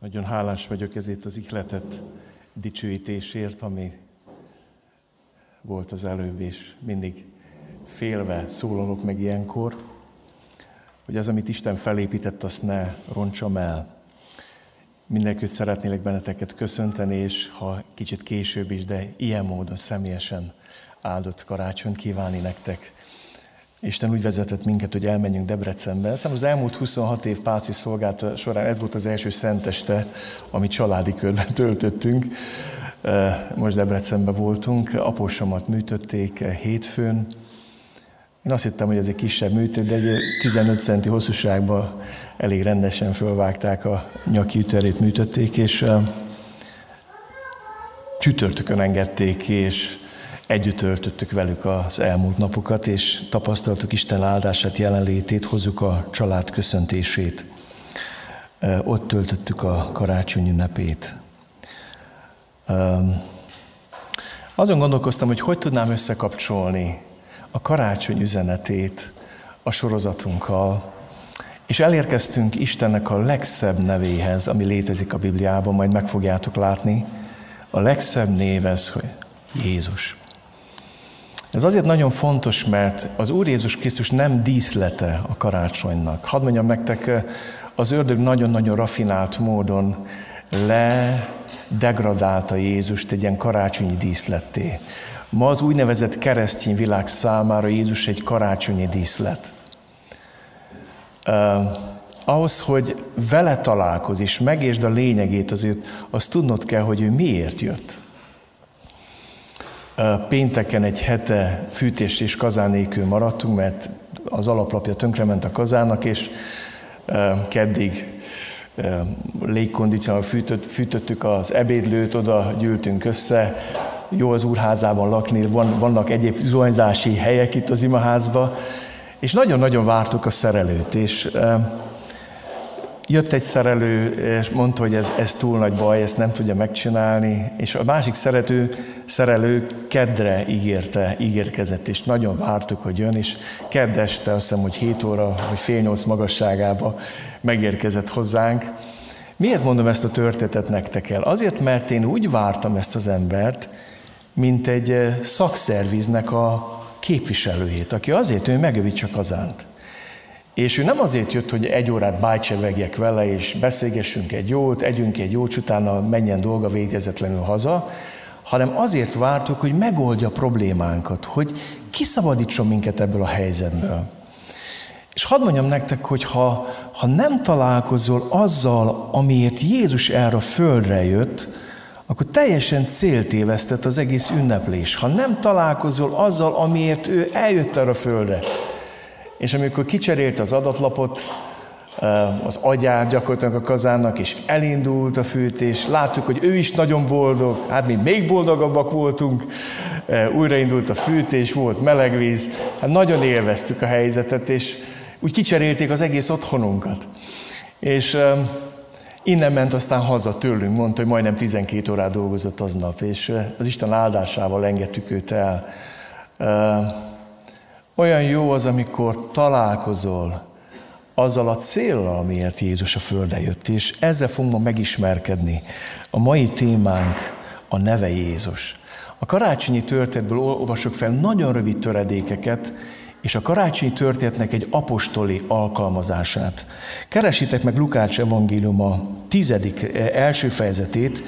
Nagyon hálás vagyok ezért az ihletet dicsőítésért, ami volt az előbb, és mindig félve szólalok meg ilyenkor, hogy az, amit Isten felépített, azt ne roncsam el. Mindenkit szeretnélek benneteket köszönteni, és ha kicsit később is, de ilyen módon személyesen áldott karácsonyt kívánni nektek. Isten úgy vezetett minket, hogy elmenjünk Debrecenbe. Szerintem az elmúlt 26 év páci szolgálat során ez volt az első szenteste, amit családi körben töltöttünk. Most Debrecenbe voltunk, aposomat műtötték hétfőn. Én azt hittem, hogy ez egy kisebb műtét, de egy 15 centi hosszúságban elég rendesen fölvágták a nyaki ütőerét, műtötték, és csütörtökön engedték és Együtt töltöttük velük az elmúlt napokat, és tapasztaltuk Isten áldását, jelenlétét, hozzuk a család köszöntését. Ott töltöttük a karácsony ünnepét. Azon gondolkoztam, hogy hogy tudnám összekapcsolni a karácsony üzenetét a sorozatunkkal, és elérkeztünk Istennek a legszebb nevéhez, ami létezik a Bibliában, majd meg fogjátok látni. A legszebb név ez, hogy Jézus. Ez azért nagyon fontos, mert az Úr Jézus Krisztus nem díszlete a karácsonynak. Hadd mondjam nektek, az ördög nagyon-nagyon rafinált módon le degradálta Jézust egy ilyen karácsonyi díszletté. Ma az úgynevezett keresztény világ számára Jézus egy karácsonyi díszlet. Uh, ahhoz, hogy vele találkoz és megértsd a lényegét, azért azt tudnod kell, hogy ő miért jött. Pénteken egy hete fűtés és kazán nélkül maradtunk, mert az alaplapja tönkrement a kazánnak, és keddig légkondicionálva fűtött, fűtöttük az ebédlőt, oda gyűltünk össze, jó az úrházában lakni, van, vannak egyéb zuhanyzási helyek itt az imaházba, és nagyon-nagyon vártuk a szerelőt, és jött egy szerelő, és mondta, hogy ez, ez túl nagy baj, ezt nem tudja megcsinálni, és a másik szerető, szerelő kedre ígérte, ígérkezett, és nagyon vártuk, hogy jön, és kedd este, azt hiszem, hogy 7 óra, vagy fél nyolc magasságába megérkezett hozzánk. Miért mondom ezt a történetet nektek el? Azért, mert én úgy vártam ezt az embert, mint egy eh, szakszerviznek a képviselőjét, aki azért, hogy megövítse kazánt. És ő nem azért jött, hogy egy órát bájcsevegjek vele, és beszélgessünk egy jót, együnk egy jót, utána menjen dolga végezetlenül haza, hanem azért vártuk, hogy megoldja a problémánkat, hogy kiszabadítson minket ebből a helyzetből. És hadd mondjam nektek, hogy ha, ha nem találkozol azzal, amiért Jézus erre a földre jött, akkor teljesen céltévesztett az egész ünneplés. Ha nem találkozol azzal, amiért ő eljött erre a földre, és amikor kicserélte az adatlapot, az agyát gyakorlatilag a kazánnak, és elindult a fűtés. Láttuk, hogy ő is nagyon boldog, hát mi még boldogabbak voltunk. Újraindult a fűtés, volt meleg víz, hát nagyon élveztük a helyzetet, és úgy kicserélték az egész otthonunkat. És innen ment aztán haza tőlünk, mondta, hogy majdnem 12 órát dolgozott aznap, és az Isten áldásával engedtük őt el. Olyan jó az, amikor találkozol azzal a célral, amiért Jézus a földre jött, és ezzel fogunk ma megismerkedni. A mai témánk a neve Jézus. A karácsonyi történetből olvasok fel nagyon rövid töredékeket, és a karácsonyi történetnek egy apostoli alkalmazását. Keresitek meg Lukács evangélium a tizedik eh, első fejezetét,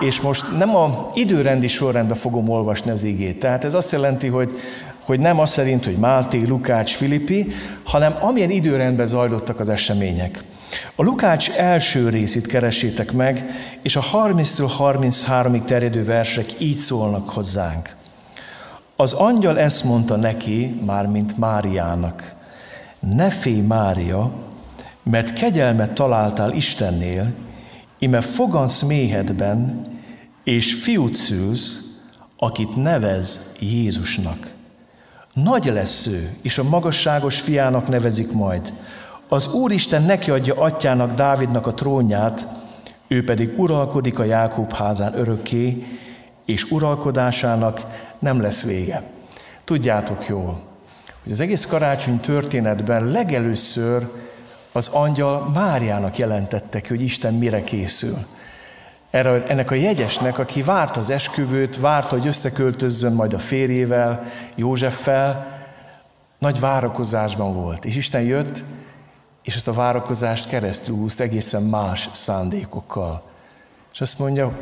és most nem a időrendi sorrendben fogom olvasni az igét. Tehát ez azt jelenti, hogy hogy nem az szerint, hogy Máté, Lukács, Filippi, hanem amilyen időrendben zajlottak az események. A Lukács első részét keresétek meg, és a 30-től 33-ig terjedő versek így szólnak hozzánk. Az angyal ezt mondta neki, mármint Máriának, ne félj Mária, mert kegyelmet találtál Istennél, ime fogansz méhedben, és fiút szülsz, akit nevez Jézusnak. Nagy lesz ő, és a magasságos fiának nevezik majd. Az Úristen neki adja atyának, Dávidnak a trónját, ő pedig uralkodik a Jákob házán örökké, és uralkodásának nem lesz vége. Tudjátok jól, hogy az egész karácsony történetben legelőször az angyal Máriának jelentette ki, hogy Isten mire készül. Erre, ennek a jegyesnek, aki várt az esküvőt, várta, hogy összeköltözzön majd a férjével, Józseffel, nagy várakozásban volt. És Isten jött, és ezt a várakozást keresztül húzt egészen más szándékokkal. És azt mondja,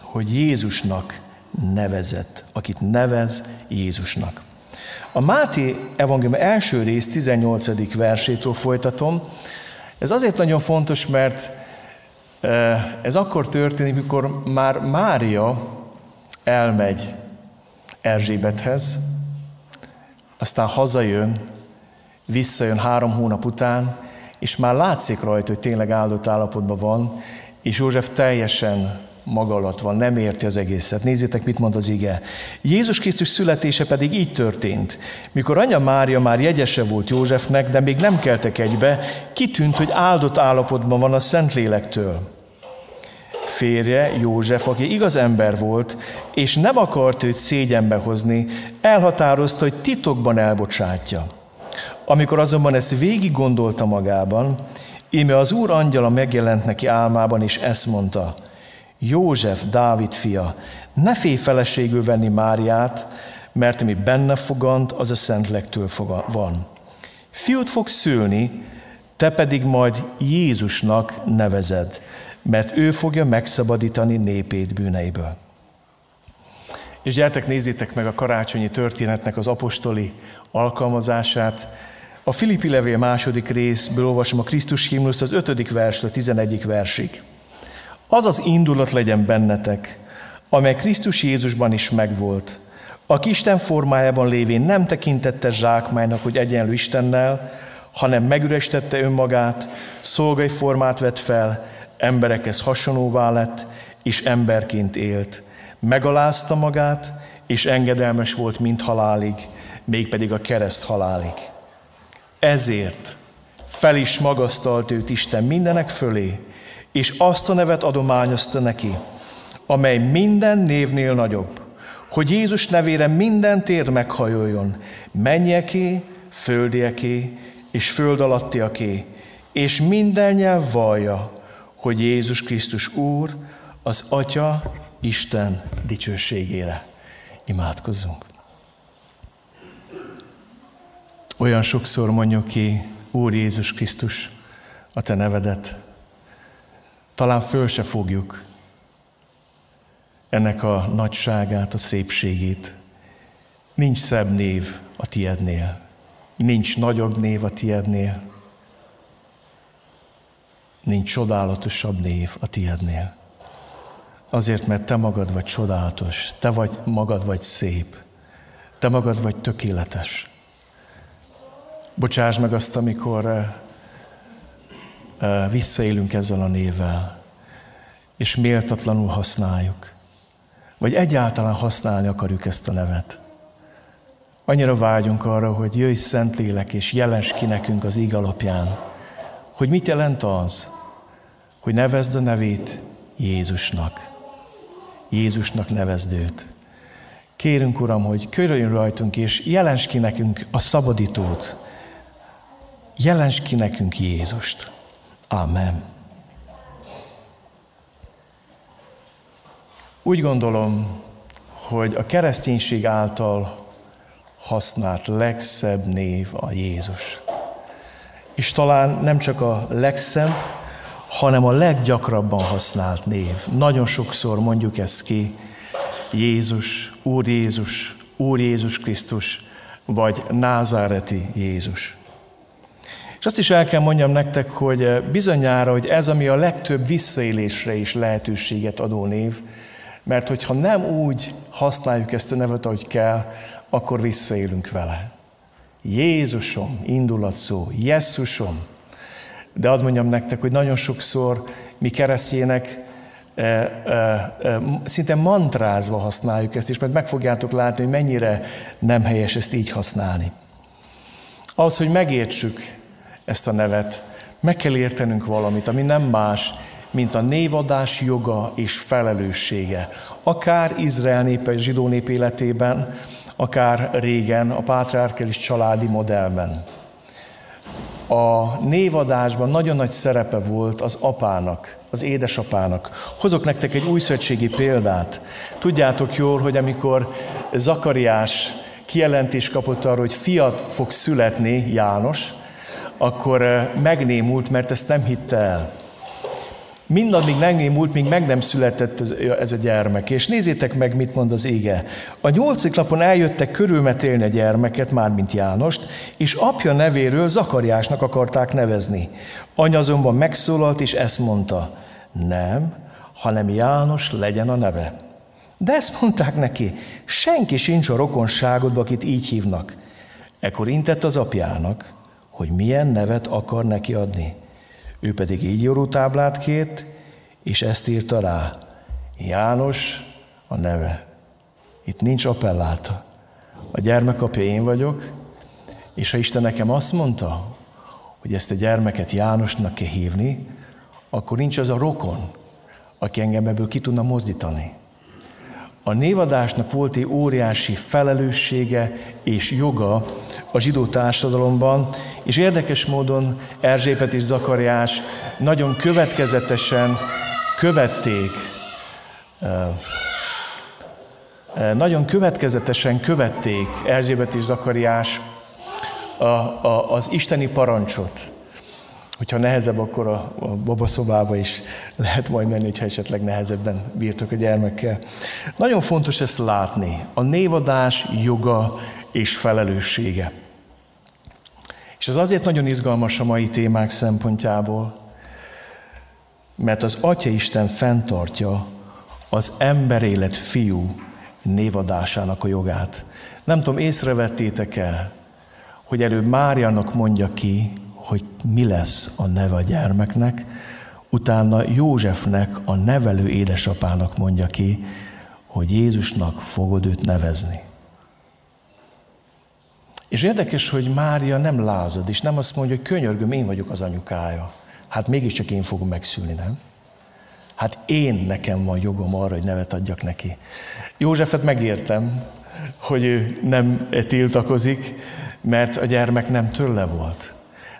hogy Jézusnak nevezett, akit nevez Jézusnak. A Máté evangélium első rész 18. versétől folytatom. Ez azért nagyon fontos, mert ez akkor történik, mikor már Mária elmegy Erzsébethez, aztán hazajön, visszajön három hónap után, és már látszik rajta, hogy tényleg áldott állapotban van, és József teljesen maga alatt van, nem érti az egészet. Nézzétek, mit mond az ige. Jézus Krisztus születése pedig így történt. Mikor anya Mária már jegyese volt Józsefnek, de még nem keltek egybe, kitűnt, hogy áldott állapotban van a Szentlélektől. Férje, József, aki igaz ember volt, és nem akart őt szégyenbe hozni, elhatározta, hogy titokban elbocsátja. Amikor azonban ezt végig gondolta magában, íme az Úr angyala megjelent neki álmában, és ezt mondta – József, Dávid fia, ne félj feleségül venni Máriát, mert ami benne fogant, az a Szentlegtől van. Fiút fog szülni, te pedig majd Jézusnak nevezed, mert ő fogja megszabadítani népét bűneiből. És gyertek, nézzétek meg a karácsonyi történetnek az apostoli alkalmazását. A Filippi levél második részből olvasom a Krisztus himnusz az ötödik verstől a tizenegyik versig. Az az indulat legyen bennetek, amely Krisztus Jézusban is megvolt, aki Isten formájában lévén nem tekintette zsákmánynak, hogy egyenlő Istennel, hanem megüresítette önmagát, szolgai formát vett fel, emberekhez hasonlóvá lett, és emberként élt. Megalázta magát, és engedelmes volt mint halálig, mégpedig a kereszt halálig. Ezért fel is magasztalt őt Isten mindenek fölé, és azt a nevet adományozta neki, amely minden névnél nagyobb, hogy Jézus nevére minden tér meghajoljon, mennyeké, földieké és föld alattiaké, és minden nyelv vallja, hogy Jézus Krisztus Úr, az Atya, Isten dicsőségére. Imádkozzunk. Olyan sokszor mondjuk ki, Úr Jézus Krisztus, a Te nevedet, talán föl se fogjuk ennek a nagyságát, a szépségét. Nincs szebb név a tiednél. Nincs nagyobb név a tiednél. Nincs csodálatosabb név a tiednél. Azért, mert te magad vagy csodálatos, te vagy magad vagy szép, te magad vagy tökéletes. Bocsáss meg azt, amikor eh, visszaélünk ezzel a névvel, és méltatlanul használjuk, vagy egyáltalán használni akarjuk ezt a nevet. Annyira vágyunk arra, hogy jöjj Szentlélek, és jelens ki nekünk az íg alapján, hogy mit jelent az, hogy nevezd a nevét Jézusnak. Jézusnak nevezd őt. Kérünk, Uram, hogy körüljön rajtunk, és jelens ki nekünk a szabadítót. Jelens ki nekünk Jézust. Amen. Úgy gondolom, hogy a kereszténység által használt legszebb név a Jézus. És talán nem csak a legszebb, hanem a leggyakrabban használt név. Nagyon sokszor mondjuk ezt ki, Jézus, Úr Jézus, Úr Jézus Krisztus, vagy Názáreti Jézus. És azt is el kell mondjam nektek, hogy eh, bizonyára, hogy ez, ami a legtöbb visszaélésre is lehetőséget adó név, mert hogyha nem úgy használjuk ezt a nevet, ahogy kell, akkor visszaélünk vele. Jézusom, indulatszó, Jesszusom. De ad mondjam nektek, hogy nagyon sokszor mi keresztjének e, e, e, szinte mantrázva használjuk ezt is, mert meg fogjátok látni, hogy mennyire nem helyes ezt így használni. Ahhoz, hogy megértsük ezt a nevet, meg kell értenünk valamit, ami nem más, mint a névadás joga és felelőssége. Akár Izrael népe, zsidó nép életében, akár régen a pátriárkelis családi modellben. a névadásban nagyon nagy szerepe volt az apának, az édesapának. Hozok nektek egy újszövetségi példát. Tudjátok jól, hogy amikor Zakariás kijelentést kapott arról, hogy fiat fog születni János, akkor eh, megnémult, mert ezt nem hitte el. Mindaddig megnémult, míg meg nem született ez, ez a gyermek. És nézzétek meg, mit mond az ége. A nyolcadik lapon eljöttek körülmetélni a gyermeket, mármint Jánost, és apja nevéről Zakariásnak akarták nevezni. Anya azonban megszólalt, és ezt mondta, nem, hanem János legyen a neve. De ezt mondták neki, senki sincs a rokonságodban, akit így hívnak. Ekkor intett az apjának, hogy milyen nevet akar neki adni. Ő pedig így táblát kért, és ezt írta rá. János a neve. Itt nincs appelláta. A gyermek apja én vagyok, és ha Isten nekem azt mondta, hogy ezt a gyermeket Jánosnak kell hívni, akkor nincs az a rokon, aki engem ebből ki tudna mozdítani. A névadásnak volt egy óriási felelőssége és joga a zsidó társadalomban, és érdekes módon Erzsépet és Zakariás nagyon következetesen követték, nagyon következetesen követték Erzsébet és Zakariás a, a, az isteni parancsot. Hogyha nehezebb, akkor a, a babaszobába is lehet majd menni, hogyha esetleg nehezebben bírtok a gyermekkel. Nagyon fontos ezt látni. A névadás joga és felelőssége. És ez azért nagyon izgalmas a mai témák szempontjából, mert az Atya Isten fenntartja az emberélet fiú névadásának a jogát. Nem tudom, észrevettétek el, hogy előbb Máriának mondja ki, hogy mi lesz a neve a gyermeknek, utána Józsefnek, a nevelő édesapának mondja ki, hogy Jézusnak fogod őt nevezni. És érdekes, hogy Mária nem lázad, és nem azt mondja, hogy könyörgöm, én vagyok az anyukája. Hát mégiscsak én fogom megszülni, nem? Hát én nekem van jogom arra, hogy nevet adjak neki. Józsefet megértem, hogy ő nem tiltakozik, mert a gyermek nem tőle volt.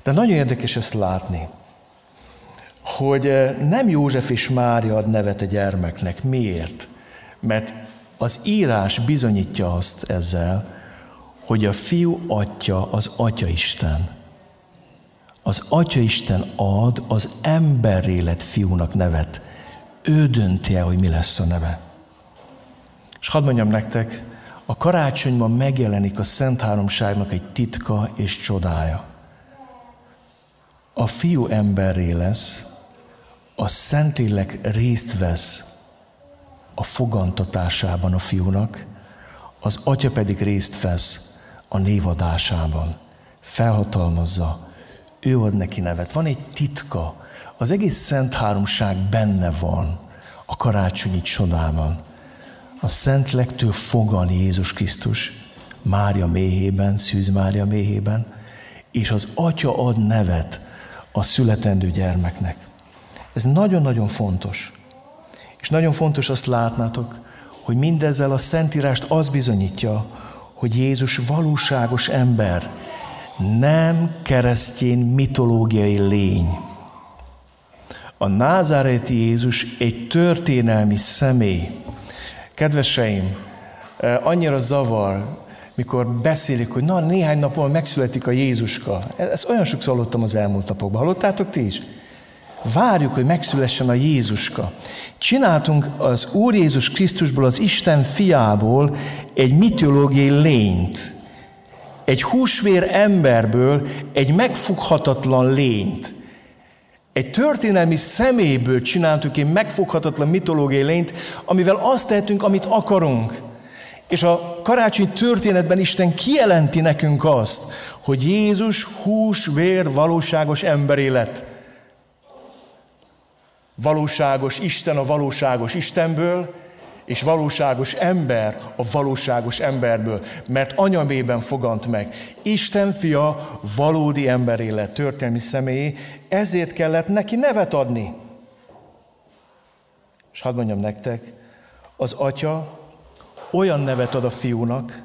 De nagyon érdekes ezt látni, hogy eh, nem József és Mária ad nevet a gyermeknek. Miért? Mert az írás bizonyítja azt ezzel, hogy a fiú atya az Atya Isten. Az Atya Isten ad az emberélet fiúnak nevet. Ő dönti el, hogy mi lesz a neve. És hadd mondjam nektek, a karácsonyban megjelenik a Szent Háromságnak egy titka és csodája. A fiú emberré lesz, a Szentélek részt vesz a fogantatásában a fiúnak, az atya pedig részt vesz a névadásában. Felhatalmazza, ő ad neki nevet. Van egy titka, az egész Szent Háromság benne van a karácsonyi csodában. A Szent Legtől fogan Jézus Krisztus, Mária méhében, Szűz Mária méhében, és az Atya ad nevet a születendő gyermeknek. Ez nagyon-nagyon fontos. És nagyon fontos azt látnátok, hogy mindezzel a Szentírást az bizonyítja, hogy Jézus valóságos ember, nem keresztény mitológiai lény. A názáreti Jézus egy történelmi személy. Kedveseim, eh, annyira zavar, mikor beszélik, hogy na, néhány napon megszületik a Jézuska. Ezt olyan sokszor hallottam az elmúlt napokban. Hallottátok ti is? Várjuk, hogy megszülessen a Jézuska. Csináltunk az Úr Jézus Krisztusból, az Isten fiából egy mitológiai lényt. Egy húsvér emberből egy megfoghatatlan lényt. Egy történelmi személyből csináltuk egy megfoghatatlan mitológiai lényt, amivel azt tehetünk, amit akarunk. És a karácsony történetben Isten kijelenti nekünk azt, hogy Jézus hús, vér, valóságos emberé lett. Valóságos Isten a valóságos Istenből, és valóságos ember a valóságos emberből, mert anyamében fogant meg. Isten fia valódi emberé lett, történelmi személyé, ezért kellett neki nevet adni. És hadd mondjam nektek, az atya olyan nevet ad a fiúnak,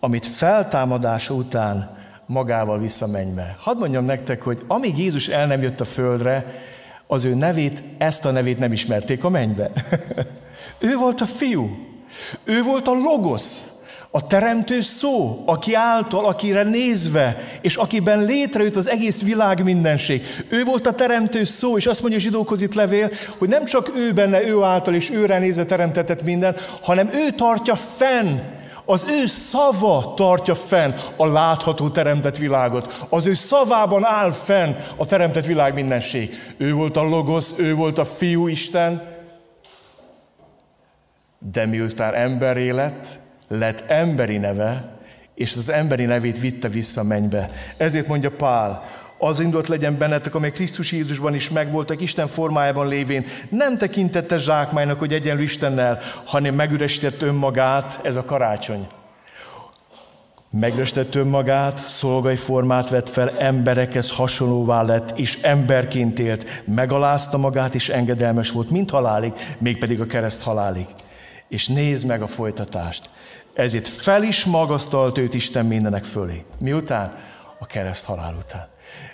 amit feltámadása után magával vissza mennybe. Hadd mondjam nektek, hogy amíg Jézus el nem jött a földre, az ő nevét, ezt a nevét nem ismerték a mennybe. ő volt a fiú. Ő volt a logosz. A teremtő szó, aki által, akire nézve, és akiben létrejött az egész világ mindenség. Ő volt a teremtő szó, és azt mondja a zsidókhoz itt levél, hogy nem csak ő benne, ő által, és őre nézve teremtetett minden, hanem ő tartja fenn az ő szava tartja fenn a látható teremtett világot. Az ő szavában áll fenn a teremtett világ mindenség. Ő volt a logosz, ő volt a fiú Isten, de miután ember lett, lett emberi neve, és az emberi nevét vitte vissza mennybe. Ezért mondja Pál, az indult legyen bennetek, amely Krisztus Jézusban is megvoltak, Isten formájában lévén, nem tekintette zsákmánynak, hogy egyenlő Istennel, hanem megüresített önmagát, ez a karácsony. Megüresített önmagát, szolgai formát vett fel, emberekhez hasonlóvá lett, és emberként élt, megalázta magát, és engedelmes volt, mint halálig, mégpedig a kereszt halálig. És nézd meg a folytatást. Ezért fel is magasztalt őt Isten mindenek fölé. Miután? A kereszt halál után.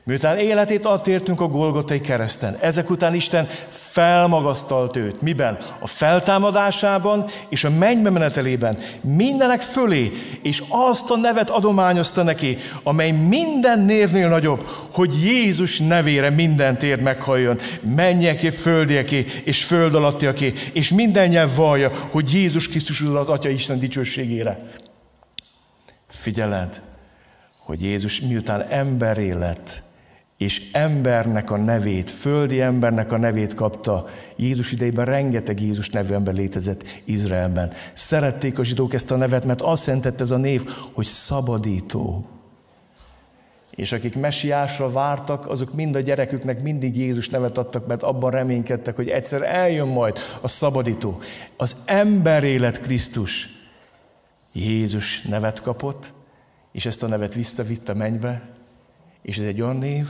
Miután életét adtértünk a Golgotai kereszten, ezek után Isten felmagasztalt őt. Miben? A feltámadásában és a mennybe menetelében. Mindenek fölé, és azt a nevet adományozta neki, amely minden névnél nagyobb, hogy Jézus nevére minden tér meghalljon. Mennyeké, földieké és föld alattiaké, és minden nyelv vallja, hogy Jézus Krisztus az Atya Isten dicsőségére. Figyeled, hogy Jézus miután emberé lett, és embernek a nevét, földi embernek a nevét kapta. Jézus idejében rengeteg Jézus nevű ember létezett Izraelben. Szerették a zsidók ezt a nevet, mert azt jelentett ez a név, hogy szabadító. És akik mesiásra vártak, azok mind a gyereküknek mindig Jézus nevet adtak, mert abban reménykedtek, hogy egyszer eljön majd a szabadító. Az élet Krisztus Jézus nevet kapott, és ezt a nevet visszavitt a mennybe, és ez egy olyan név,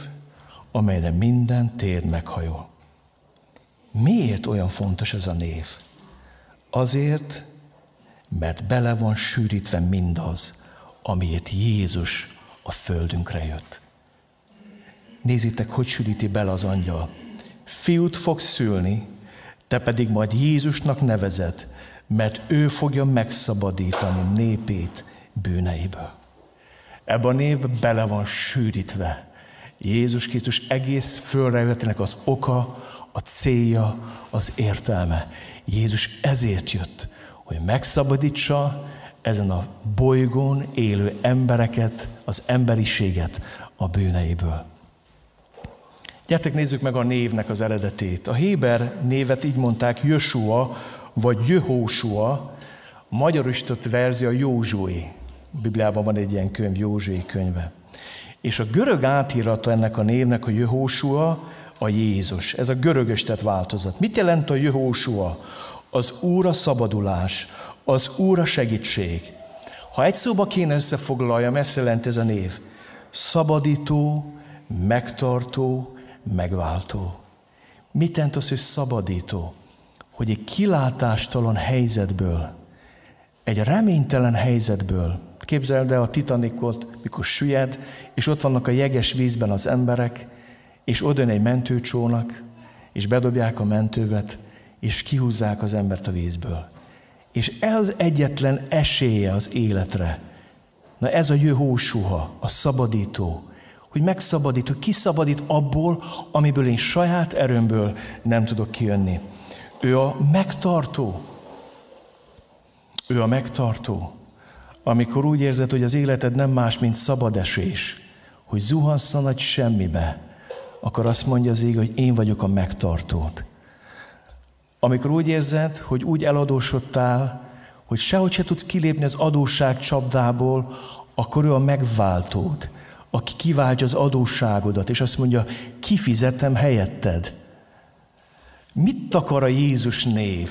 amelyre minden tér meghajol. Miért olyan fontos ez a név? Azért, mert bele van sűrítve mindaz, amiért Jézus a földünkre jött. Nézzétek, hogy sűríti bele az angyal. Fiút fog szülni, te pedig majd Jézusnak nevezed, mert ő fogja megszabadítani népét bűneiből. Ebben a névben bele van sűrítve Jézus Krisztus egész fölrejövetének az oka, a célja, az értelme. Jézus ezért jött, hogy megszabadítsa ezen a bolygón élő embereket, az emberiséget a bűneiből. Gyertek, nézzük meg a névnek az eredetét. A Héber névet így mondták Jösua, vagy Jöhósua, magyarosított verzió Józsué. A Bibliában van egy ilyen könyv, Józsué könyve. És a görög átírata ennek a névnek a Jöhósua, a Jézus. Ez a görögöstet változat. Mit jelent a Jöhósua? Az Úr a szabadulás, az Úr a segítség. Ha egy szóba kéne összefoglaljam, ezt jelent ez a név. Szabadító, megtartó, megváltó. Mit jelent az, hogy szabadító? Hogy egy kilátástalan helyzetből, egy reménytelen helyzetből, Képzeld el a Titanicot, mikor süllyed, és ott vannak a jeges vízben az emberek, és oda egy mentőcsónak, és bedobják a mentővet, és kihúzzák az embert a vízből. És ez egyetlen esélye az életre. Na ez a Jöhósuha, a szabadító, hogy megszabadít, hogy kiszabadít abból, amiből én saját erőmből nem tudok kijönni. Ő a megtartó. Ő a megtartó amikor úgy érzed, hogy az életed nem más, mint szabad esés, hogy zuhansz a nagy semmibe, akkor azt mondja az ég, hogy én vagyok a megtartót. Amikor úgy érzed, hogy úgy eladósodtál, hogy sehogy se tudsz kilépni az adósság csapdából, akkor ő a megváltód, aki kiváltja az adósságodat, és azt mondja, kifizetem helyetted. Mit akar a Jézus név?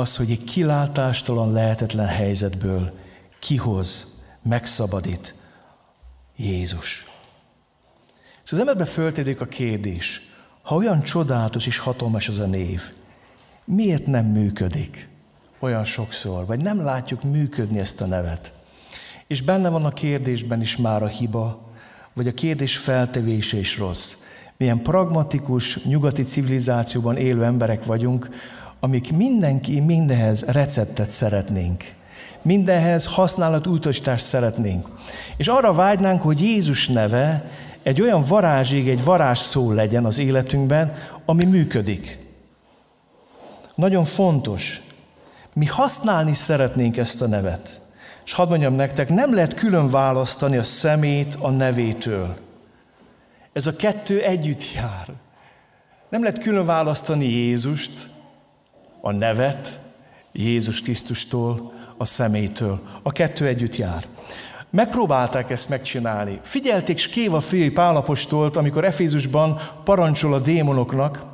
Az, hogy egy kilátástalan, lehetetlen helyzetből kihoz, megszabadít Jézus. És az emberbe föltédik a kérdés, ha olyan csodálatos és hatalmas az a név, miért nem működik olyan sokszor, vagy nem látjuk működni ezt a nevet? És benne van a kérdésben is már a hiba, vagy a kérdés feltevése is rossz. Milyen pragmatikus, nyugati civilizációban élő emberek vagyunk, amik mindenki mindenhez receptet szeretnénk. Mindenhez használat utasítást szeretnénk. És arra vágynánk, hogy Jézus neve egy olyan varázség, egy varázs szó legyen az életünkben, ami működik. Nagyon fontos. Mi használni szeretnénk ezt a nevet. És hadd mondjam nektek, nem lehet külön választani a szemét a nevétől. Ez a kettő együtt jár. Nem lehet külön választani Jézust, a nevet, Jézus Krisztustól, a szemétől. A kettő együtt jár. Megpróbálták ezt megcsinálni. Figyelték Skéva fiai Pálapostolt, amikor Efézusban parancsol a démonoknak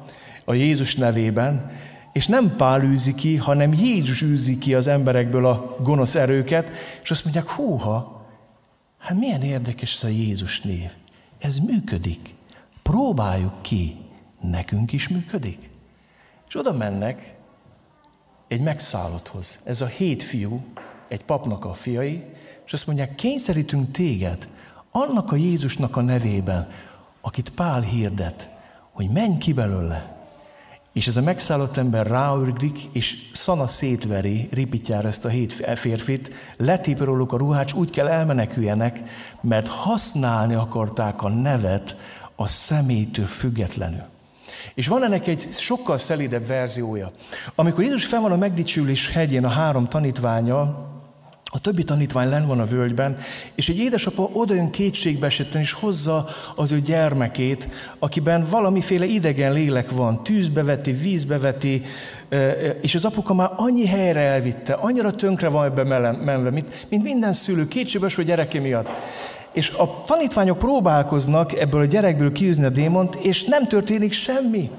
a Jézus nevében, és nem Pál űzi ki, hanem Jézus űzi ki az emberekből a gonosz erőket, és azt mondják, húha, hát milyen érdekes ez a Jézus név. Ez működik. Próbáljuk ki. Nekünk is működik. És oda mennek egy megszállotthoz. Ez a hét fiú, egy papnak a fiai, és azt mondják, kényszerítünk téged annak a Jézusnak a nevében, akit Pál hirdet, hogy menj ki belőle. És ez a megszállott ember ráürglik, és szana szétveri ripityára ezt a hét férfit, letép róluk a ruhát, úgy kell elmeneküljenek, mert használni akarták a nevet a személytől függetlenül. És van ennek egy sokkal szelidebb verziója. Amikor Jézus fel van a megdicsülés hegyén a három tanítványa, a többi tanítvány len van a völgyben, és egy édesapa odajön kétségbe esetten is hozza az ő gyermekét, akiben valamiféle idegen lélek van, tűzbe veti, vízbe veti, és az apuka már annyi helyre elvitte, annyira tönkre van ebbe menve, mint, mint minden szülő, kétségbe a gyereke miatt. És a tanítványok próbálkoznak ebből a gyerekből kiűzni a démont, és nem történik semmi.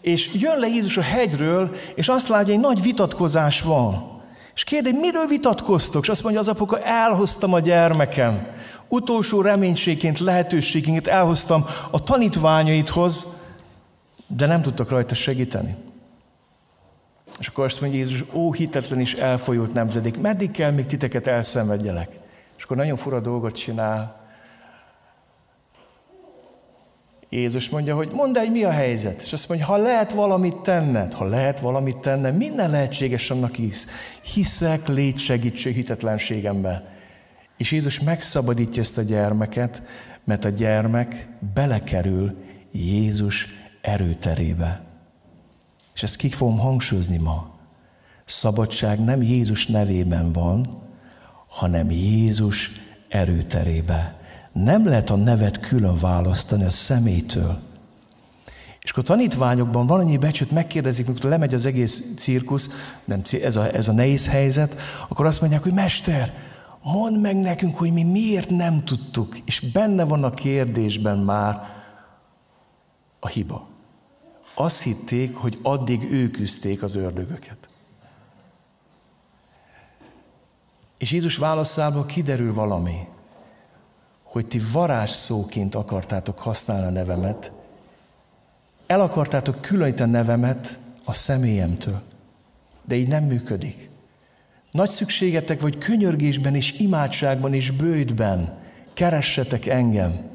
És jön le Jézus a hegyről, és azt látja, hogy egy nagy vitatkozás van. És kérdezi, miről vitatkoztok? És azt mondja az apuka, elhoztam a gyermekem. Utolsó reménységként, lehetőségként elhoztam a tanítványaidhoz, de nem tudtak rajta segíteni. És akkor azt mondja Jézus, ó, hitetlen is elfolyult nemzedék, meddig kell még titeket elszenvedjelek? És akkor nagyon fura dolgot csinál. Jézus mondja, hogy mondd egy mi a helyzet. És azt mondja, ha lehet valamit tenned, ha lehet valamit tenned, minden lehetséges annak hisz. Hiszek, légy segítség hitetlenségemben. És Jézus megszabadítja ezt a gyermeket, mert a gyermek belekerül Jézus erőterébe. És ezt ki fogom hangsúlyozni ma. Szabadság nem Jézus nevében van, hanem Jézus erőterébe. Nem lehet a nevet külön választani a szemétől. És akkor a tanítványokban van annyi becsült, megkérdezik, mikor lemegy az egész cirkusz, nem, ez, a, ez a nehéz helyzet, akkor azt mondják, hogy Mester, mondd meg nekünk, hogy mi miért nem tudtuk. És benne van a kérdésben már a hiba. Azt hitték, hogy addig ők üzték az ördögöket. És Jézus válaszából kiderül valami, hogy ti varázsszóként akartátok használni a nevemet, el akartátok különíteni a nevemet a személyemtől. De így nem működik. Nagy szükségetek vagy könyörgésben és imádságban és bőjtben keressetek engem,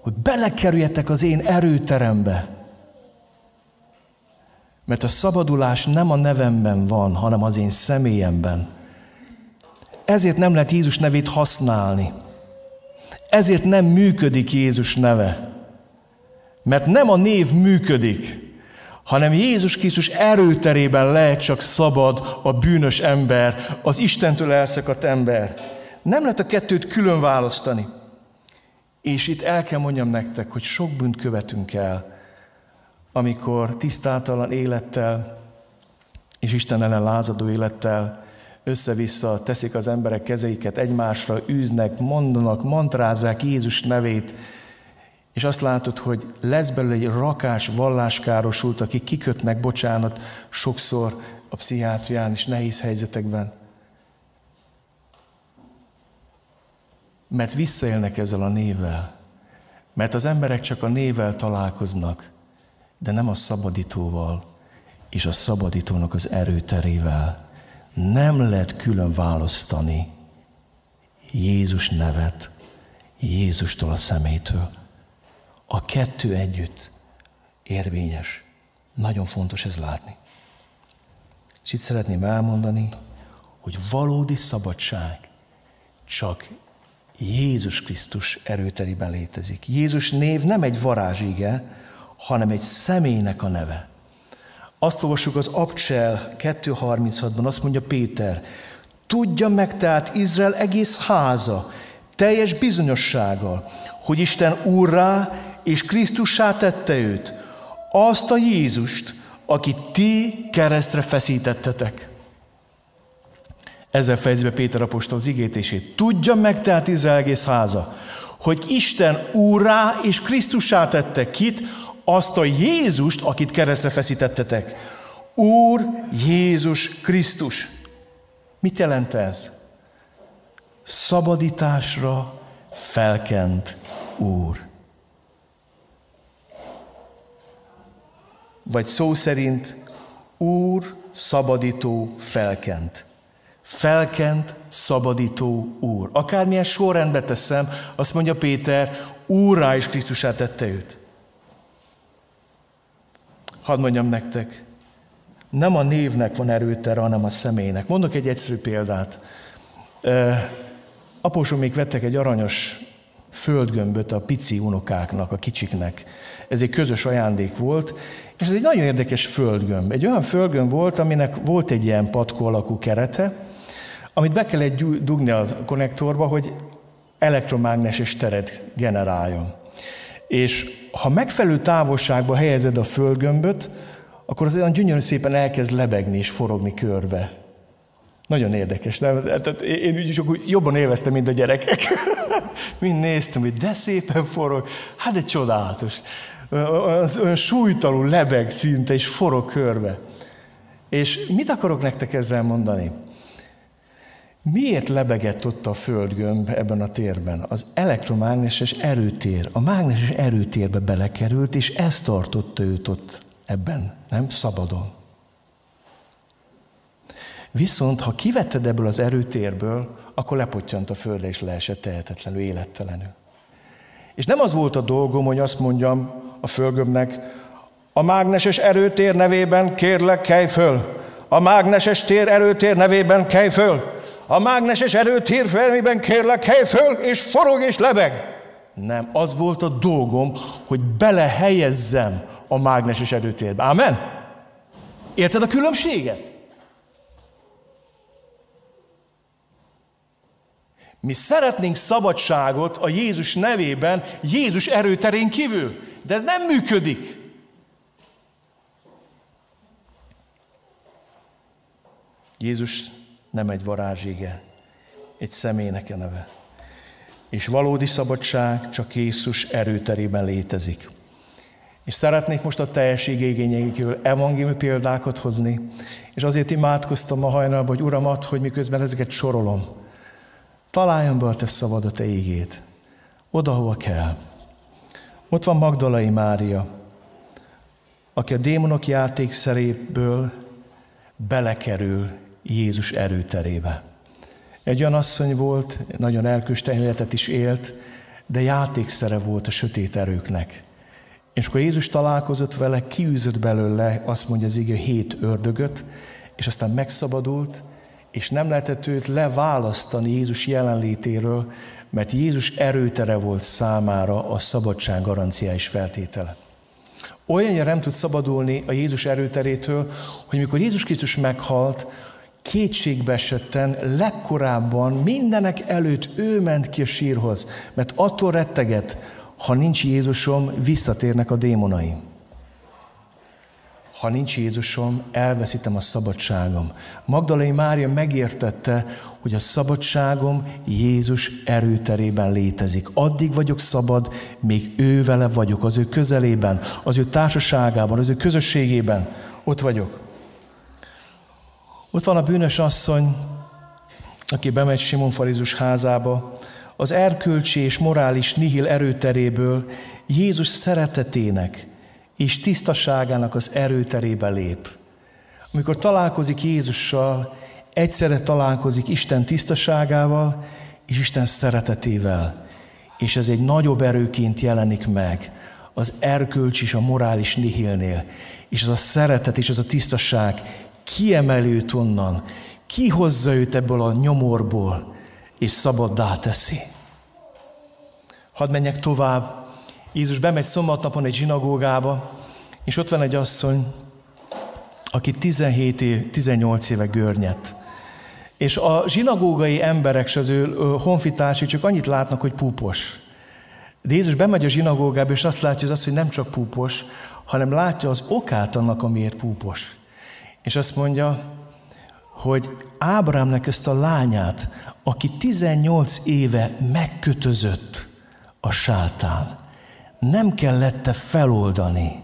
hogy belekerüljetek az én erőterembe. Mert a szabadulás nem a nevemben van, hanem az én személyemben. Ezért nem lehet Jézus nevét használni. Ezért nem működik Jézus neve. Mert nem a név működik, hanem Jézus Krisztus erőterében lehet csak szabad a bűnös ember, az Istentől elszakadt ember. Nem lehet a kettőt külön választani. És itt el kell mondjam nektek, hogy sok bűnt követünk el, amikor tisztátalan élettel és Isten ellen lázadó élettel össze-vissza teszik az emberek kezeiket egymásra, űznek, mondanak, mantrázzák Jézus nevét, és azt látod, hogy lesz belőle egy rakás valláskárosult, aki kikötnek, bocsánat, sokszor a pszichiátrián is nehéz helyzetekben. Mert visszaélnek ezzel a névvel. Mert az emberek csak a névvel találkoznak, de nem a szabadítóval, és a szabadítónak az erőterével nem lehet külön választani Jézus nevet Jézustól a szemétől. A kettő együtt érvényes. Nagyon fontos ez látni. És itt szeretném elmondani, hogy valódi szabadság csak Jézus Krisztus erőteriben létezik. Jézus név nem egy varázsige, hanem egy személynek a neve. Azt olvassuk az Abcsel 2.36-ban, azt mondja Péter, tudja meg tehát Izrael egész háza, teljes bizonyossággal, hogy Isten úrrá és Krisztussá tette őt, azt a Jézust, akit ti keresztre feszítettetek. Ezzel fejezi be Péter apostol az igétését. Tudja meg tehát Izrael egész háza, hogy Isten úrá és Krisztussá tette kit, azt a Jézust, akit keresztre feszítettetek. Úr Jézus Krisztus. Mit jelent ez? Szabadításra felkent Úr. Vagy szó szerint Úr szabadító felkent. Felkent, szabadító Úr. Akármilyen sorrendbe teszem, azt mondja Péter, Úrrá is Krisztusá tette őt. Hadd mondjam nektek, nem a névnek van erőtere, hanem a személynek. Mondok egy egyszerű példát. még vettek egy aranyos földgömböt a pici unokáknak, a kicsiknek. Ez egy közös ajándék volt, és ez egy nagyon érdekes földgömb. Egy olyan földgömb volt, aminek volt egy ilyen patkó alakú kerete, amit be kellett dugni a konnektorba, hogy elektromágneses teret generáljon. És ha megfelelő távolságba helyezed a földgömböt, akkor az olyan gyönyörű szépen elkezd lebegni és forogni körbe. Nagyon érdekes. Nem? Tehát én csak jobban élveztem, mint a gyerekek. Mind néztem, hogy de szépen forog. Hát egy csodálatos. Az olyan súlytalanul lebeg szinte, és forog körbe. És mit akarok nektek ezzel mondani? Miért lebegett ott a földgömb ebben a térben? Az elektromágneses erőtér, a mágneses erőtérbe belekerült, és ez tartotta őt ott ebben, nem szabadon. Viszont, ha kivetted ebből az erőtérből, akkor lepottyant a földre, és leesett tehetetlenül, élettelenül. És nem az volt a dolgom, hogy azt mondjam a földgömbnek, a mágneses erőtér nevében kérlek, kelj föl. A mágneses tér erőtér nevében kelj föl a mágneses erőt hírfelmében kérlek, hely föl, és forog és lebeg. Nem, az volt a dolgom, hogy belehelyezzem a mágneses erőtérbe. Amen? Érted a különbséget? Mi szeretnénk szabadságot a Jézus nevében, Jézus erőterén kívül, de ez nem működik. Jézus nem egy varázsége, egy személynek a neve. És valódi szabadság csak Jézus erőterében létezik. És szeretnék most a teljesség igényeikről evangéliumi példákat hozni, és azért imádkoztam a hajnalban, hogy Uramat, hogy miközben ezeket sorolom, találjon be a te szabad a te ígét, oda, hova kell. Ott van Magdalai Mária, aki a démonok játékszeréből belekerül Jézus erőterébe. Egy olyan asszony volt, nagyon elküsten életet is élt, de játékszere volt a sötét erőknek. És akkor Jézus találkozott vele, kiűzött belőle, azt mondja az ige, hét ördögöt, és aztán megszabadult, és nem lehetett őt leválasztani Jézus jelenlétéről, mert Jézus erőtere volt számára a szabadság garanciális feltétele. Olyannyira nem tud szabadulni a Jézus erőterétől, hogy mikor Jézus Krisztus meghalt, kétségbe esetten legkorábban mindenek előtt ő ment ki a sírhoz, mert attól retteget, ha nincs Jézusom, visszatérnek a démonaim. Ha nincs Jézusom, elveszítem a szabadságom. Magdalai Mária megértette, hogy a szabadságom Jézus erőterében létezik. Addig vagyok szabad, még ő vele vagyok, az ő közelében, az ő társaságában, az ő közösségében. Ott vagyok. Ott van a bűnös asszony, aki bemegy Simon Farizus házába, az erkölcsi és morális nihil erőteréből Jézus szeretetének és tisztaságának az erőterébe lép. Amikor találkozik Jézussal, egyszerre találkozik Isten tisztaságával és Isten szeretetével, és ez egy nagyobb erőként jelenik meg az erkölcs és a morális nihilnél, és az a szeretet és az a tisztaság kiemeli őt onnan, kihozza őt ebből a nyomorból, és szabaddá teszi. Hadd menjek tovább. Jézus bemegy szombatnapon egy zsinagógába, és ott van egy asszony, aki 17 év, 18 éve görnyet. És a zsinagógai emberek és az ő honfitársai csak annyit látnak, hogy púpos. De Jézus bemegy a zsinagógába, és azt látja, az, hogy nem csak púpos, hanem látja az okát annak, amiért púpos. És azt mondja, hogy Ábrámnak ezt a lányát, aki 18 éve megkötözött a sátán, nem kellette feloldani,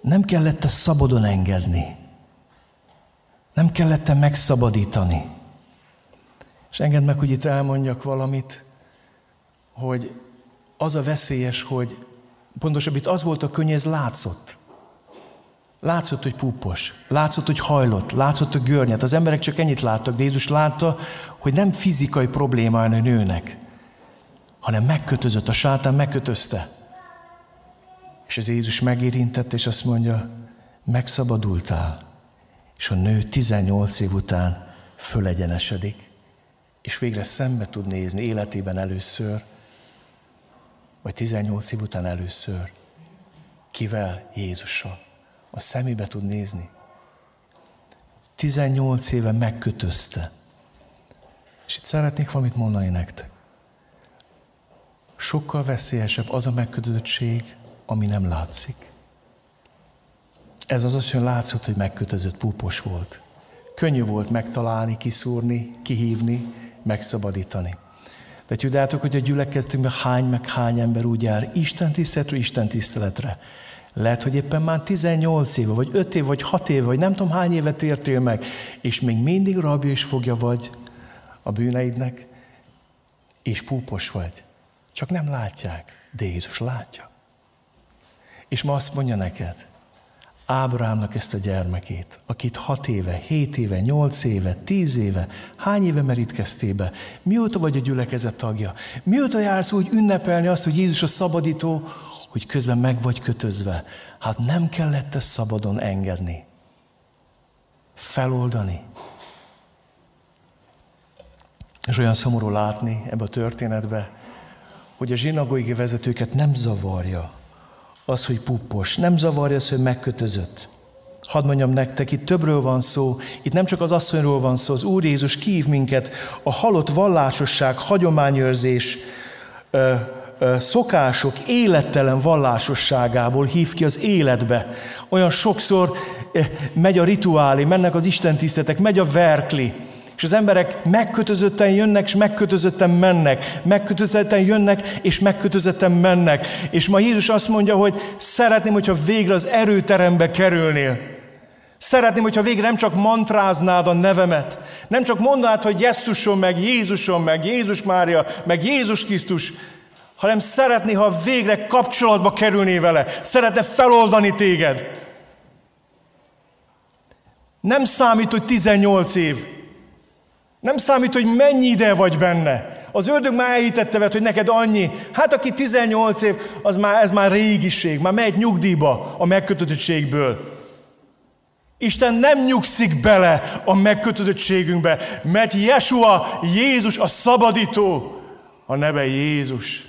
nem kellette szabadon engedni, nem kellette megszabadítani. És engedd meg, hogy itt elmondjak valamit, hogy az a veszélyes, hogy pontosabb itt az volt a könny, ez látszott. Látszott, hogy púpos, látszott, hogy hajlott, látszott a görnyet. Az emberek csak ennyit láttak, de Jézus látta, hogy nem fizikai probléma a nőnek, hanem megkötözött, a sátán megkötözte. És az Jézus megérintett, és azt mondja, megszabadultál. És a nő 18 év után fölegyenesedik, és végre szembe tud nézni életében először, vagy 18 év után először. Kivel? Jézussal. A szemébe tud nézni. 18 éve megkötözte. És itt szeretnék valamit mondani nektek. Sokkal veszélyesebb az a megkötözöttség, ami nem látszik. Ez az az, hogy látszott, hogy megkötözött púpos volt. Könnyű volt megtalálni, kiszúrni, kihívni, megszabadítani. De tudjátok, hogy a gyülekeztünkben hány meg hány ember úgy jár Isten tiszteletre, Isten tiszteletre. Lehet, hogy éppen már 18 éve, vagy 5 év, vagy 6 éve, vagy nem tudom hány évet értél meg, és még mindig rabja és fogja vagy a bűneidnek, és púpos vagy. Csak nem látják, de Jézus látja. És ma azt mondja neked, Ábrámnak ezt a gyermekét, akit hat éve, hét éve, nyolc éve, tíz éve, hány éve merítkeztél be, mióta vagy a gyülekezet tagja, mióta jársz úgy ünnepelni azt, hogy Jézus a szabadító, hogy közben meg vagy kötözve. Hát nem kellett ezt szabadon engedni. Feloldani. És olyan szomorú látni ebbe a történetbe, hogy a zsinagógi vezetőket nem zavarja az, hogy puppos. Nem zavarja az, hogy megkötözött. Hadd mondjam nektek, itt többről van szó, itt nem csak az asszonyról van szó, az Úr Jézus kív minket a halott vallásosság, hagyományőrzés, ö, szokások élettelen vallásosságából hív ki az életbe. Olyan sokszor ö, megy a rituálé, mennek az istentisztetek, megy a verkli, és az emberek megkötözötten jönnek, és megkötözötten mennek. Megkötözötten jönnek, és megkötözötten mennek. És ma Jézus azt mondja, hogy szeretném, hogyha végre az erőterembe kerülnél. Szeretném, hogyha végre nem csak mantráznád a nevemet, nem csak mondanád, hogy Jesszuson meg, Jézuson meg, Jézus Mária, meg Jézus Krisztus, hanem szeretné, ha végre kapcsolatba kerülnél vele. Szeretne feloldani téged. Nem számít, hogy 18 év. Nem számít, hogy mennyi ide vagy benne. Az ördög már elhitette veled, hogy neked annyi. Hát aki 18 év, az már, ez már régiség, már megy nyugdíjba a megkötöttségből. Isten nem nyugszik bele a megkötöttségünkbe, mert Jesua, Jézus a szabadító, a neve Jézus.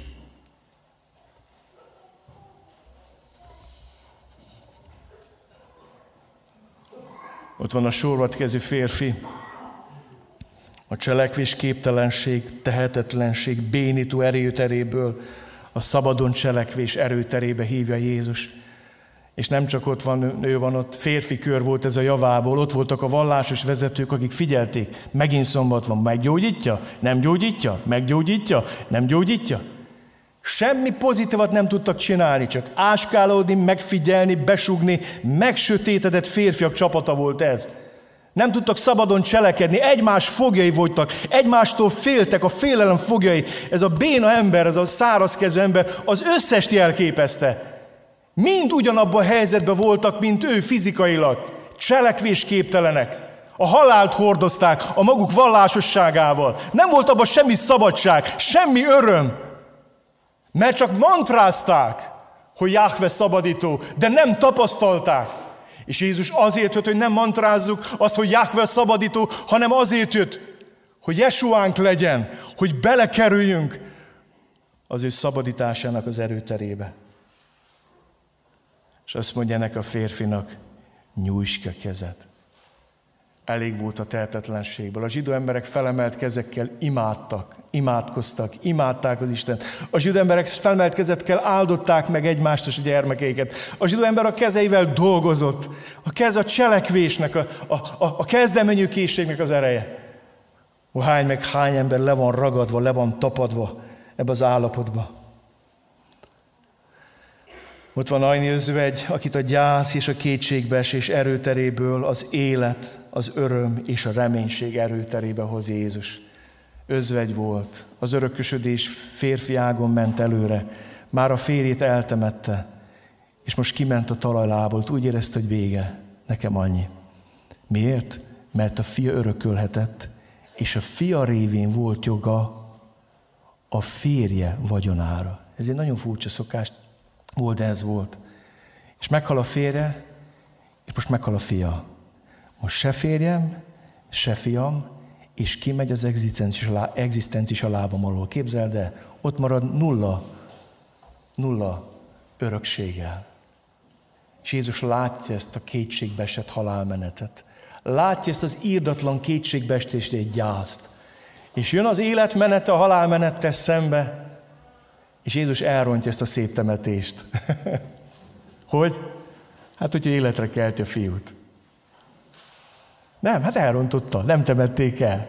Ott van a sorvatkező férfi, a cselekvés képtelenség, tehetetlenség, bénító erőteréből a szabadon cselekvés erőterébe hívja Jézus. És nem csak ott van, ő van ott, férfi kör volt ez a javából, ott voltak a vallásos vezetők, akik figyelték, megint szombat van, meggyógyítja, nem gyógyítja, meggyógyítja, nem gyógyítja. Semmi pozitívat nem tudtak csinálni, csak áskálódni, megfigyelni, besugni, megsötétedett férfiak csapata volt ez. Nem tudtak szabadon cselekedni, egymás fogjai voltak, egymástól féltek, a félelem fogjai. Ez a béna ember, ez a szárazkező ember az összest jelképezte. Mind ugyanabban a helyzetben voltak, mint ő fizikailag. Cselekvésképtelenek. A halált hordozták a maguk vallásosságával. Nem volt abban semmi szabadság, semmi öröm. Mert csak mantrázták, hogy Jahve szabadító, de nem tapasztalták. És Jézus azért jött, hogy nem mantrázzuk azt, hogy Jahve szabadító, hanem azért jött, hogy Jesuánk legyen, hogy belekerüljünk az ő szabadításának az erőterébe. És azt mondja ennek a férfinak, nyújts ki a kezed. Elég volt a tehetetlenségből. A zsidó emberek felemelt kezekkel imádtak, imádkoztak, imádták az Istent. A zsidó emberek felemelt kezekkel áldották meg egymást és a gyermekeiket. A zsidó ember a kezeivel dolgozott. A kez a cselekvésnek, a, a, a, a kezdeményű készségnek az ereje. Hány meg hány ember le van ragadva, le van tapadva ebbe az állapotba. Ott van Ajni özvegy, akit a gyász és a kétségbeesés erőteréből az élet, az öröm és a reménység erőterébe hoz Jézus. Özvegy volt, az örökösödés férfi ágon ment előre, már a férjét eltemette, és most kiment a talajlából, úgy érezte, hogy vége, nekem annyi. Miért? Mert a fia örökölhetett, és a fia révén volt joga a férje vagyonára. Ez egy nagyon furcsa szokás de ez volt. És meghal a férje, és most meghal a fia. Most se férjem, se fiam, és kimegy az egzisztencia lábam alól. Képzeld el, ott marad nulla, nulla örökséggel. És Jézus látja ezt a kétségbeesett halálmenetet. Látja ezt az írdatlan kétségbeestést, egy gyászt. És jön az életmenete a halálmenettel szembe, és Jézus elrontja ezt a szép temetést. hogy? Hát, hogyha életre kelti a fiút. Nem, hát elrontotta, nem temették el.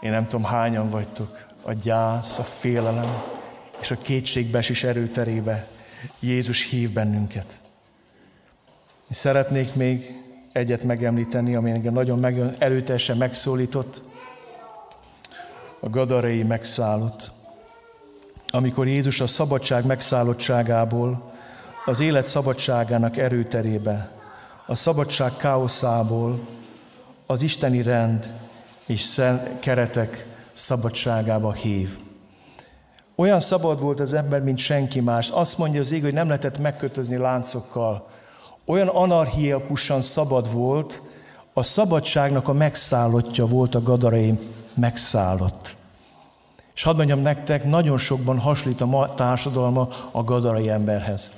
Én nem tudom, hányan vagytok a gyász, a félelem és a kétségbeesés erőterébe. Jézus hív bennünket. És szeretnék még egyet megemlíteni, ami engem nagyon meg, előteljesen megszólított, a gadarei megszállott. Amikor Jézus a szabadság megszállottságából, az élet szabadságának erőterébe, a szabadság káoszából, az isteni rend és keretek szabadságába hív. Olyan szabad volt az ember, mint senki más. Azt mondja az ég, hogy nem lehetett megkötözni láncokkal. Olyan anarchiakusan szabad volt, a szabadságnak a megszállottja volt a gadarai megszállott. És hadd mondjam nektek, nagyon sokban hasonlít a ma társadalma a gadarai emberhez.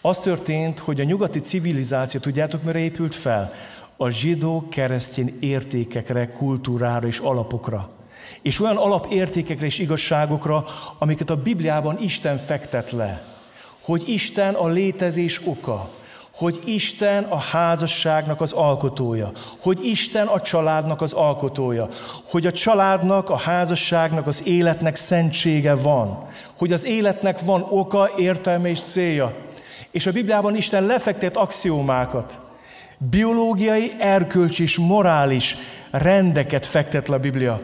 Az történt, hogy a nyugati civilizáció, tudjátok, mire épült fel? A zsidó keresztény értékekre, kultúrára és alapokra. És olyan alapértékekre és igazságokra, amiket a Bibliában Isten fektet le. Hogy Isten a létezés oka, hogy Isten a házasságnak az alkotója, hogy Isten a családnak az alkotója, hogy a családnak, a házasságnak, az életnek szentsége van, hogy az életnek van oka, értelme és célja. És a Bibliában Isten lefektet axiómákat, biológiai, erkölcsi és morális rendeket fektet le a Biblia.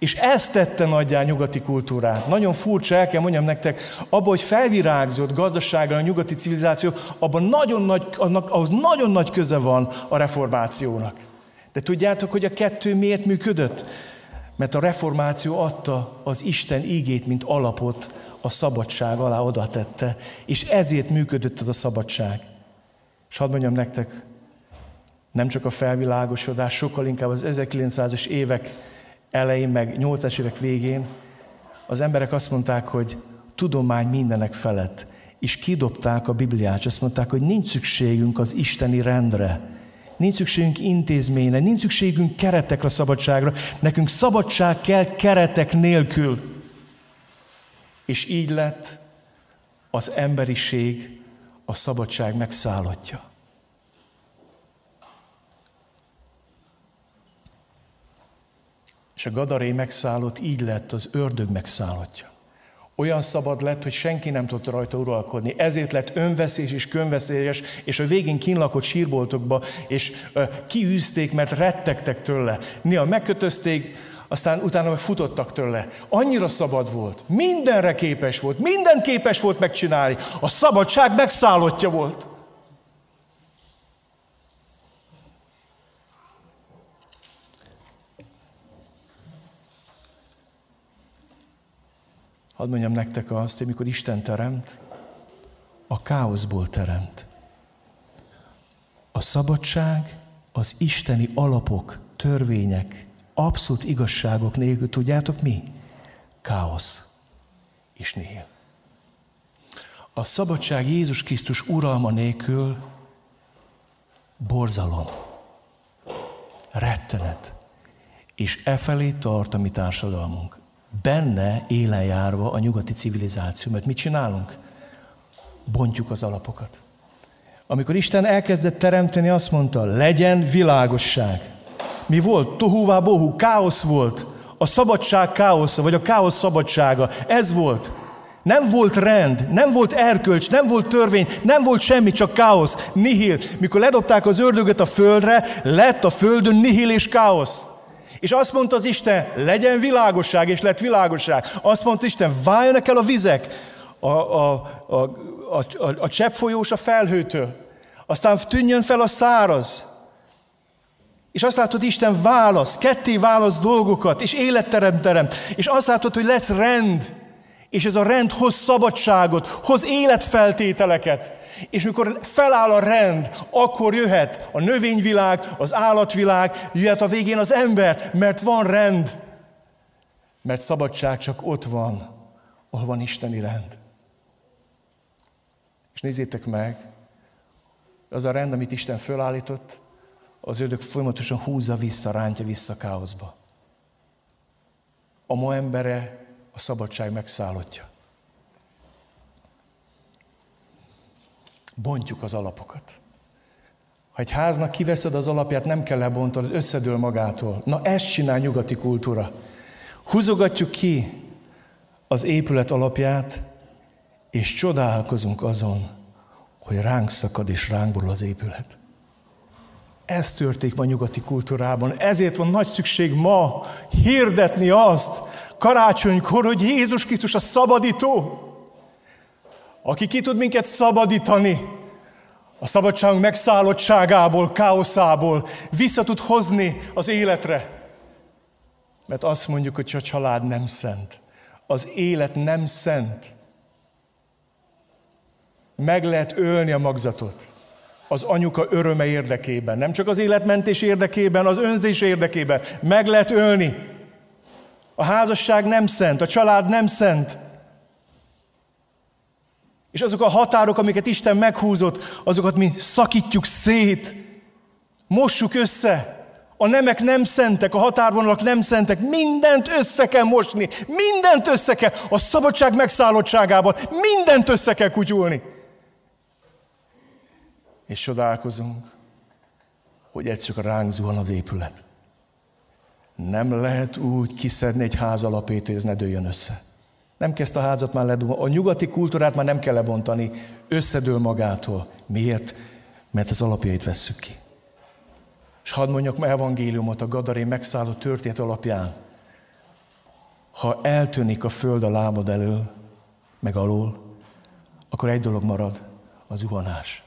És ezt tette nagyjá nyugati kultúrát. Nagyon furcsa, el kell mondjam nektek, abban, hogy felvirágzott gazdasággal a nyugati civilizáció, abban nagyon nagy, annak, ahhoz nagyon nagy köze van a reformációnak. De tudjátok, hogy a kettő miért működött? Mert a reformáció adta az Isten ígét, mint alapot a szabadság alá oda tette, és ezért működött ez a szabadság. És hadd mondjam nektek, nem csak a felvilágosodás, sokkal inkább az 1900-as évek elején, meg 80 évek végén az emberek azt mondták, hogy tudomány mindenek felett, és kidobták a Bibliát, azt mondták, hogy nincs szükségünk az isteni rendre, nincs szükségünk intézményre, nincs szükségünk keretekre, szabadságra, nekünk szabadság kell keretek nélkül. És így lett az emberiség a szabadság megszállottja. És a gadaré megszállott, így lett az ördög megszállottja. Olyan szabad lett, hogy senki nem tudta rajta uralkodni. Ezért lett önveszés és könveszélyes, és a végén kínlakott sírboltokba, és uh, kiűzték, mert rettegtek tőle. Néha megkötözték, aztán utána futottak tőle. Annyira szabad volt, mindenre képes volt, mindent képes volt megcsinálni. A szabadság megszállottja volt. Hadd mondjam nektek azt, hogy mikor Isten teremt, a káoszból teremt. A szabadság az isteni alapok, törvények, abszolút igazságok nélkül, tudjátok mi? Káosz és nihil. A szabadság Jézus Krisztus uralma nélkül borzalom, rettenet, és e felé tart a mi társadalmunk. Benne élen járva a nyugati civilizáció, mert mit csinálunk? Bontjuk az alapokat. Amikor Isten elkezdett teremteni, azt mondta, legyen világosság. Mi volt? Tohuvá bohu, káosz volt. A szabadság káosza, vagy a káosz szabadsága. Ez volt. Nem volt rend, nem volt erkölcs, nem volt törvény, nem volt semmi, csak káosz, nihil. Mikor ledobták az ördögöt a földre, lett a földön nihil és káosz. És azt mondta az Isten, legyen világosság, és lett világosság. Azt mondta Isten, váljanak el a vizek a, a, a, a, a, a cseppfolyós a felhőtől. Aztán tűnjön fel a száraz. És azt látod, Isten válasz, ketté válasz dolgokat, és életterem teremt. És azt látod, hogy lesz rend. És ez a rend hoz szabadságot, hoz életfeltételeket. És mikor feláll a rend, akkor jöhet a növényvilág, az állatvilág, jöhet a végén az ember, mert van rend. Mert szabadság csak ott van, ahol van isteni rend. És nézzétek meg, az a rend, amit Isten fölállított, az ördög folyamatosan húzza vissza, rántja vissza káoszba. A ma embere a szabadság megszállottja. Bontjuk az alapokat. Ha egy háznak kiveszed az alapját, nem kell lebontani, összedől magától. Na ezt csinál nyugati kultúra. Húzogatjuk ki az épület alapját, és csodálkozunk azon, hogy ránk szakad és ránk borul az épület. Ez történik ma nyugati kultúrában. Ezért van nagy szükség ma hirdetni azt, karácsonykor, hogy Jézus Krisztus a szabadító, aki ki tud minket szabadítani a szabadságunk megszállottságából, káoszából, vissza tud hozni az életre. Mert azt mondjuk, hogy a család nem szent. Az élet nem szent. Meg lehet ölni a magzatot az anyuka öröme érdekében. Nem csak az életmentés érdekében, az önzés érdekében. Meg lehet ölni. A házasság nem szent, a család nem szent. És azok a határok, amiket Isten meghúzott, azokat mi szakítjuk szét, mossuk össze. A nemek nem szentek, a határvonalak nem szentek, mindent össze kell mosni, mindent össze kell, a szabadság megszállottságában mindent össze kell kutyulni. És csodálkozunk, hogy egyszer ránk zuhan az épület. Nem lehet úgy kiszedni egy ház alapét, hogy ez ne dőljön össze. Nem kezd a házat már ledúlni. A nyugati kultúrát már nem kell lebontani, összedől magától. Miért? Mert az alapjait vesszük ki. És hadd mondjak ma evangéliumot a Gadarén megszállott történet alapján. Ha eltűnik a föld a lábad elől, meg alól, akkor egy dolog marad, az zuhanás.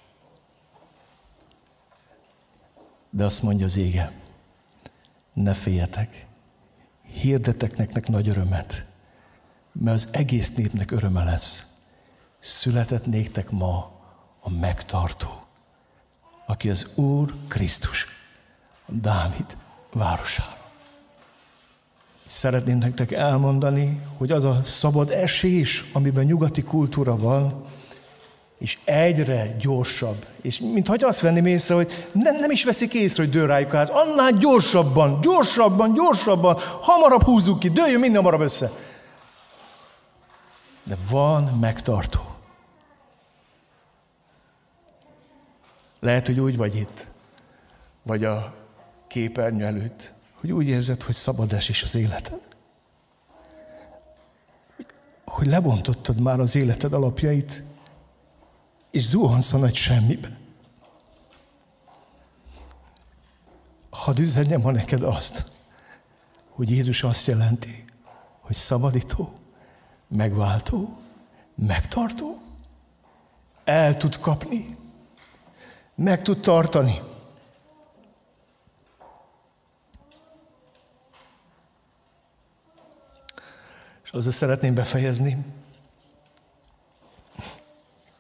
De azt mondja az ége, ne féljetek, hirdetek nektek nagy örömet, mert az egész népnek öröme lesz. Született néktek ma a megtartó, aki az Úr Krisztus, a Dávid városában. Szeretném nektek elmondani, hogy az a szabad esés, amiben nyugati kultúra van, és egyre gyorsabb. És mintha azt venném észre, hogy nem, nem is veszik észre, hogy dől rájuk át. Annál gyorsabban, gyorsabban, gyorsabban, hamarabb húzzuk ki, dőljön minden hamarabb össze. De van megtartó. Lehet, hogy úgy vagy itt, vagy a képernyő előtt, hogy úgy érzed, hogy szabad esés az életed. Hogy lebontottad már az életed alapjait, és zuhansz a nagy semmibe. Hadd üzenjem ma neked azt, hogy Jézus azt jelenti, hogy szabadító, megváltó, megtartó, el tud kapni, meg tud tartani. És azzal szeretném befejezni.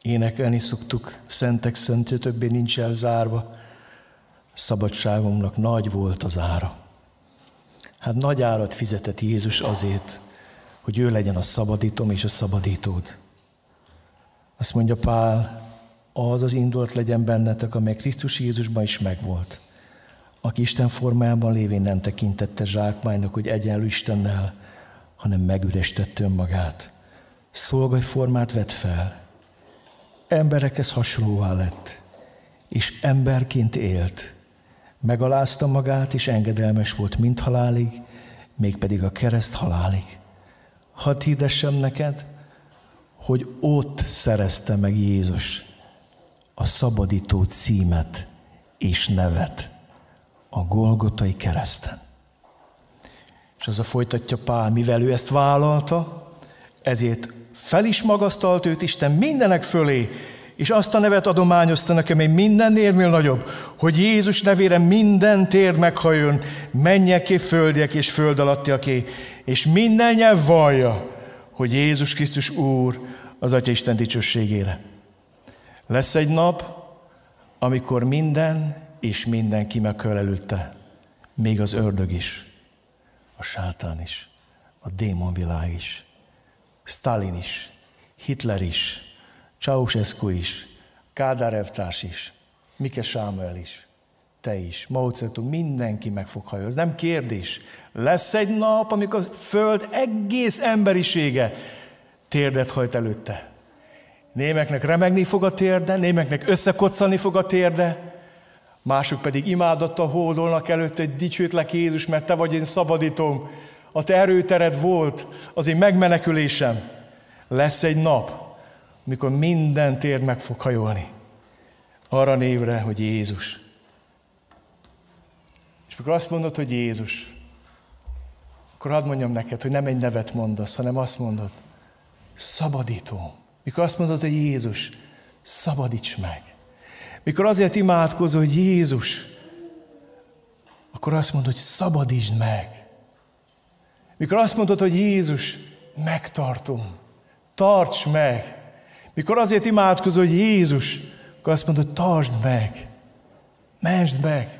Énekelni szoktuk, szentek szentje többé nincs elzárva. Szabadságomnak nagy volt az ára. Hát nagy árat fizetett Jézus azért, hogy ő legyen a szabadítom és a szabadítód. Azt mondja Pál, az az indulat legyen bennetek, amely Krisztus Jézusban is megvolt, aki Isten formájában lévén nem tekintette zsákmánynak, hogy egyenlő Istennel, hanem megürestette önmagát. Szolgai formát vett fel, emberekhez hasonlóvá lett, és emberként élt. Megalázta magát, és engedelmes volt mind halálig, mégpedig a kereszt halálig. Hadd hirdessem neked, hogy ott szerezte meg Jézus a szabadító címet és nevet a Golgotai kereszten. És az a folytatja Pál, mivel ő ezt vállalta, ezért fel is magasztalt őt Isten mindenek fölé, és azt a nevet adományozta nekem, egy minden névnél nagyobb, hogy Jézus nevére minden tér meghajön, mennyeké, földiek és föld alattiaké, és minden nyelv vallja, hogy Jézus Krisztus Úr az Atya Isten dicsőségére. Lesz egy nap, amikor minden és mindenki meghöl előtte, még az ördög is, a sátán is, a démonvilág is, Stalin is, Hitler is, Ceausescu is, Kádár is, Mike Sámuel is, te is, Mao Zedong, mindenki meg fog hajozni. Nem kérdés. Lesz egy nap, amikor a Föld egész emberisége térdet hajt előtte. Némeknek remegni fog a térde, némeknek összekoccanni fog a térde, mások pedig imádattal hódolnak előtte, egy dicsőtlek Jézus, mert te vagy én szabadítom, a te erőtered volt, az én megmenekülésem. Lesz egy nap, mikor minden térd meg fog hajolni. Arra névre, hogy Jézus. És mikor azt mondod, hogy Jézus, akkor hadd mondjam neked, hogy nem egy nevet mondasz, hanem azt mondod, szabadító. Mikor azt mondod, hogy Jézus, szabadíts meg. Mikor azért imádkozol, hogy Jézus, akkor azt mondod, hogy szabadítsd meg. Mikor azt mondod, hogy Jézus, megtartom, tarts meg. Mikor azért imádkozol, hogy Jézus, akkor azt mondod, tartsd meg, mentsd meg.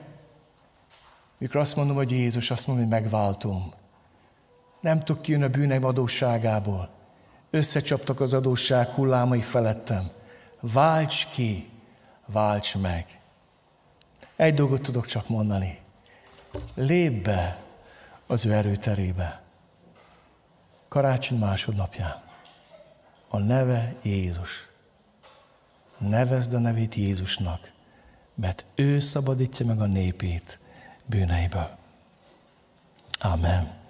Mikor azt mondom, hogy Jézus, azt mondom, hogy megváltom. Nem tudok kijönni a bűneim adósságából. Összecsaptak az adósság hullámai felettem. Válts ki, válts meg. Egy dolgot tudok csak mondani. Lép be az ő erőterébe. Karácsony másodnapján. A neve Jézus. Nevezd a nevét Jézusnak, mert ő szabadítja meg a népét bűneiből. Amen.